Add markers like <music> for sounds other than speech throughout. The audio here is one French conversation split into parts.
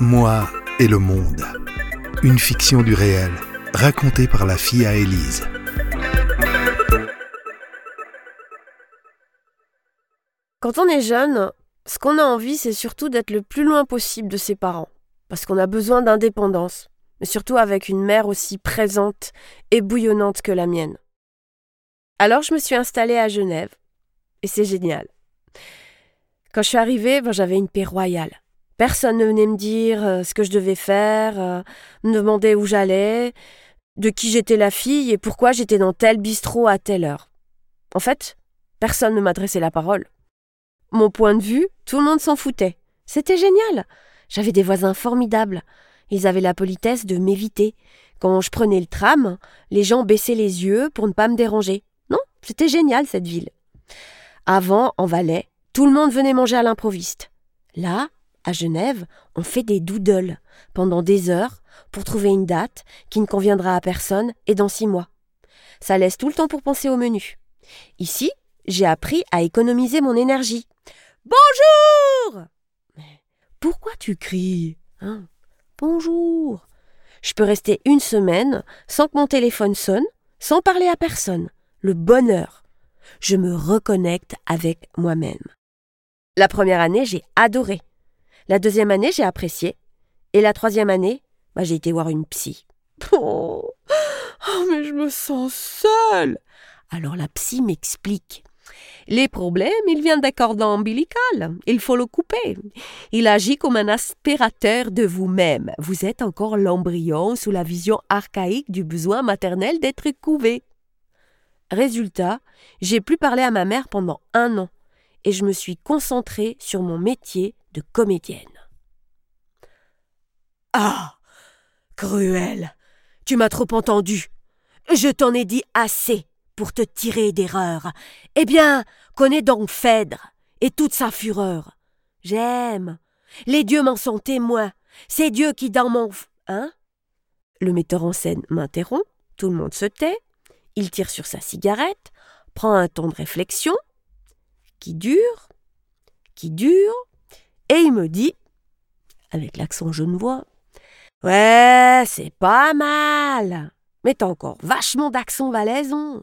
Moi et le monde. Une fiction du réel, racontée par la fille à Élise. Quand on est jeune, ce qu'on a envie, c'est surtout d'être le plus loin possible de ses parents, parce qu'on a besoin d'indépendance, mais surtout avec une mère aussi présente et bouillonnante que la mienne. Alors je me suis installée à Genève, et c'est génial. Quand je suis arrivée, ben, j'avais une paix royale. Personne ne venait me dire euh, ce que je devais faire, euh, me demander où j'allais, de qui j'étais la fille et pourquoi j'étais dans tel bistrot à telle heure. En fait, personne ne m'adressait la parole. Mon point de vue, tout le monde s'en foutait. C'était génial. J'avais des voisins formidables. Ils avaient la politesse de m'éviter. Quand je prenais le tram, les gens baissaient les yeux pour ne pas me déranger. Non, c'était génial cette ville. Avant, en Valais, tout le monde venait manger à l'improviste. Là, à Genève, on fait des doodles pendant des heures pour trouver une date qui ne conviendra à personne et dans six mois. Ça laisse tout le temps pour penser au menu. Ici, j'ai appris à économiser mon énergie. Bonjour Mais pourquoi tu cries hein? Bonjour Je peux rester une semaine sans que mon téléphone sonne, sans parler à personne. Le bonheur. Je me reconnecte avec moi-même. La première année, j'ai adoré. La deuxième année, j'ai apprécié. Et la troisième année, bah, j'ai été voir une psy. <laughs> Oh, oh, mais je me sens seule. Alors la psy m'explique. Les problèmes, ils viennent d'un cordon ombilical. Il faut le couper. Il agit comme un aspirateur de vous-même. Vous êtes encore l'embryon sous la vision archaïque du besoin maternel d'être couvé. Résultat, j'ai plus parlé à ma mère pendant un an et je me suis concentrée sur mon métier comédienne. Ah Cruel Tu m'as trop entendu Je t'en ai dit assez pour te tirer d'erreur. Eh bien, connais donc Phèdre et toute sa fureur. J'aime. Les dieux m'en sont témoins. C'est Dieu qui dans mon. Hein? Le metteur en scène m'interrompt. Tout le monde se tait. Il tire sur sa cigarette, prend un temps de réflexion, qui dure, qui dure, et il me dit, avec l'accent genevois, Ouais, c'est pas mal, mais t'as encore vachement d'accent valaisan.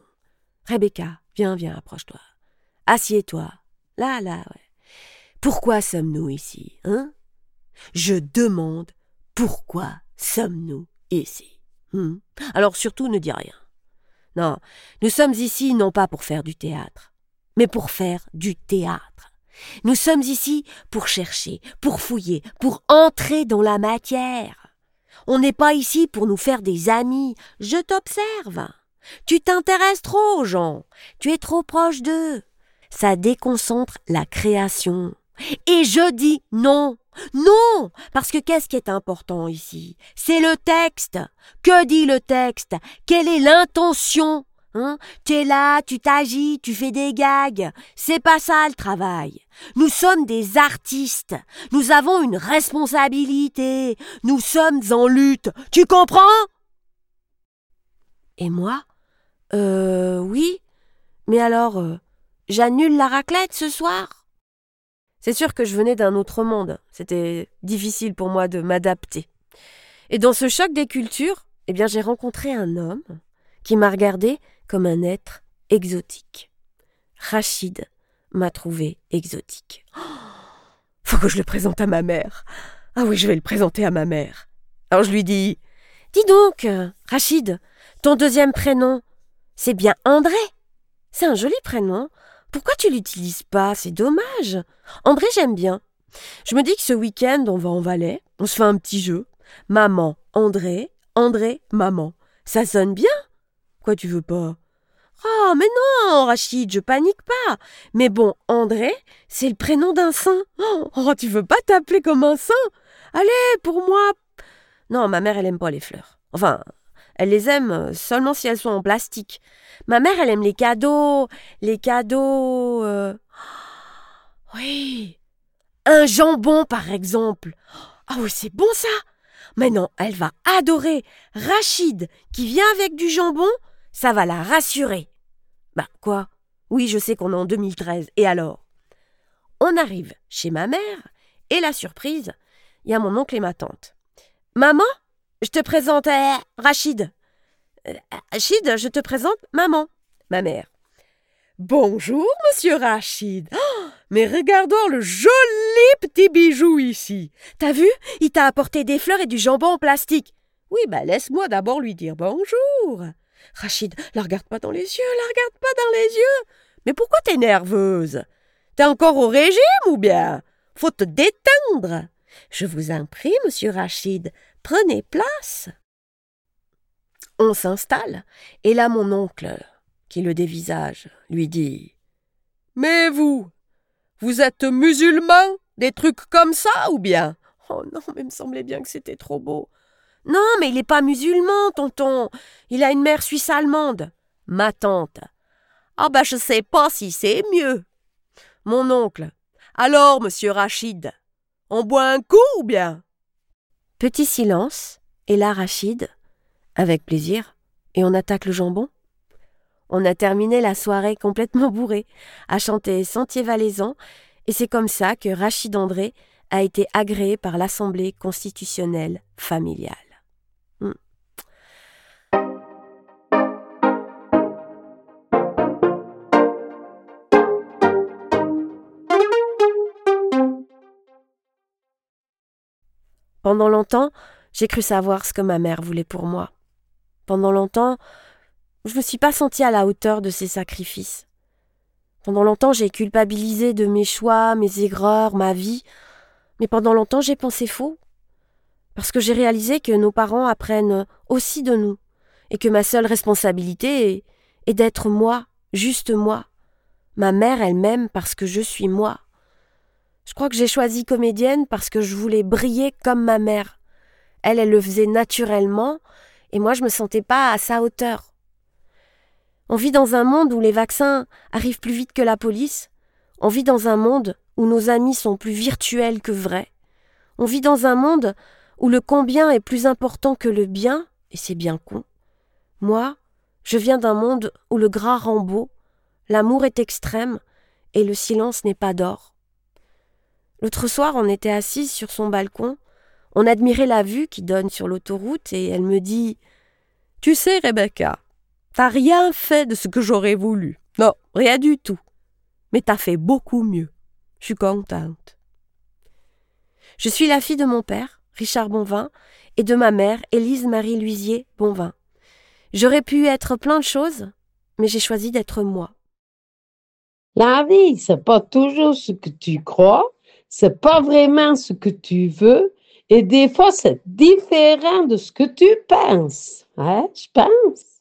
Rebecca, viens, viens, approche-toi. Assieds-toi. Là, là, ouais. Pourquoi sommes-nous ici, hein? Je demande pourquoi sommes-nous ici hmm? Alors surtout ne dis rien. Non, nous sommes ici non pas pour faire du théâtre, mais pour faire du théâtre. Nous sommes ici pour chercher, pour fouiller, pour entrer dans la matière. On n'est pas ici pour nous faire des amis. Je t'observe. Tu t'intéresses trop aux gens. Tu es trop proche d'eux. Ça déconcentre la création. Et je dis non. Non. Parce que qu'est-ce qui est important ici? C'est le texte. Que dit le texte? Quelle est l'intention? Hein? Tu es là, tu t'agis, tu fais des gags. C'est pas ça le travail. Nous sommes des artistes. Nous avons une responsabilité. Nous sommes en lutte. Tu comprends? Et moi? Euh oui. Mais alors, euh, j'annule la raclette ce soir? C'est sûr que je venais d'un autre monde. C'était difficile pour moi de m'adapter. Et dans ce choc des cultures, eh bien j'ai rencontré un homme qui m'a regardé comme un être exotique. Rachid m'a trouvé exotique. <gasps> faut que je le présente à ma mère. Ah oui, je vais le présenter à ma mère. Alors je lui dis Dis donc, Rachid, ton deuxième prénom, c'est bien André. C'est un joli prénom. Pourquoi tu l'utilises pas? C'est dommage. André, j'aime bien. Je me dis que ce week-end, on va en Valais, on se fait un petit jeu. Maman, André, André, maman. Ça sonne bien Quoi, tu veux pas? Oh, mais non, Rachid, je panique pas. Mais bon, André, c'est le prénom d'un saint. Oh, tu veux pas t'appeler comme un saint? Allez, pour moi. Non, ma mère, elle aime pas les fleurs. Enfin, elle les aime euh, seulement si elles sont en plastique. Ma mère, elle aime les cadeaux. Les cadeaux. Euh, <gasps> oui. Un jambon, par exemple. Ah oui, c'est bon ça. Mais non, elle va adorer Rachid qui vient avec du jambon ça va la rassurer. Bah quoi? Oui, je sais qu'on est en 2013. Et alors? On arrive chez ma mère, et la surprise, il y a mon oncle et ma tante. Maman, je te présente euh, Rachid. Euh, Rachid, je te présente maman, ma mère. Bonjour, monsieur Rachid. Oh, mais regardons le joli petit bijou ici. T'as vu? Il t'a apporté des fleurs et du jambon en plastique. Oui, bah laisse-moi d'abord lui dire bonjour. Rachid, la regarde pas dans les yeux, la regarde pas dans les yeux. Mais pourquoi t'es nerveuse? T'es encore au régime ou bien? Faut te détendre. Je vous en prie, monsieur Rachid, prenez place. On s'installe, et là mon oncle, qui le dévisage, lui dit Mais vous, vous êtes musulman Des trucs comme ça ou bien? Oh non, mais il me semblait bien que c'était trop beau. Non, mais il n'est pas musulman, tonton. Il a une mère suisse allemande. Ma tante. Ah ben je sais pas si c'est mieux. Mon oncle. Alors, monsieur Rachid, on boit un coup ou bien? Petit silence, et là Rachid, avec plaisir, et on attaque le jambon. On a terminé la soirée complètement bourré, à chanter Sentier valaisan, et c'est comme ça que Rachid André a été agréé par l'Assemblée constitutionnelle familiale. Pendant longtemps, j'ai cru savoir ce que ma mère voulait pour moi. Pendant longtemps, je ne me suis pas sentie à la hauteur de ses sacrifices. Pendant longtemps, j'ai culpabilisé de mes choix, mes erreurs, ma vie. Mais pendant longtemps, j'ai pensé faux. Parce que j'ai réalisé que nos parents apprennent aussi de nous. Et que ma seule responsabilité est, est d'être moi, juste moi. Ma mère elle-même parce que je suis moi. Je crois que j'ai choisi comédienne parce que je voulais briller comme ma mère. Elle, elle le faisait naturellement, et moi je me sentais pas à sa hauteur. On vit dans un monde où les vaccins arrivent plus vite que la police. On vit dans un monde où nos amis sont plus virtuels que vrais. On vit dans un monde où le combien est plus important que le bien, et c'est bien con. Moi, je viens d'un monde où le gras rend beau, l'amour est extrême, et le silence n'est pas d'or. L'autre soir, on était assise sur son balcon. On admirait la vue qui donne sur l'autoroute et elle me dit Tu sais, Rebecca, t'as rien fait de ce que j'aurais voulu. Non, rien du tout. Mais t'as fait beaucoup mieux. Je suis contente. Je suis la fille de mon père, Richard Bonvin, et de ma mère, Élise Marie Luisier Bonvin. J'aurais pu être plein de choses, mais j'ai choisi d'être moi. La vie, c'est pas toujours ce que tu crois, c'est pas vraiment ce que tu veux et des fois c'est différent de ce que tu penses. Hein, je pense.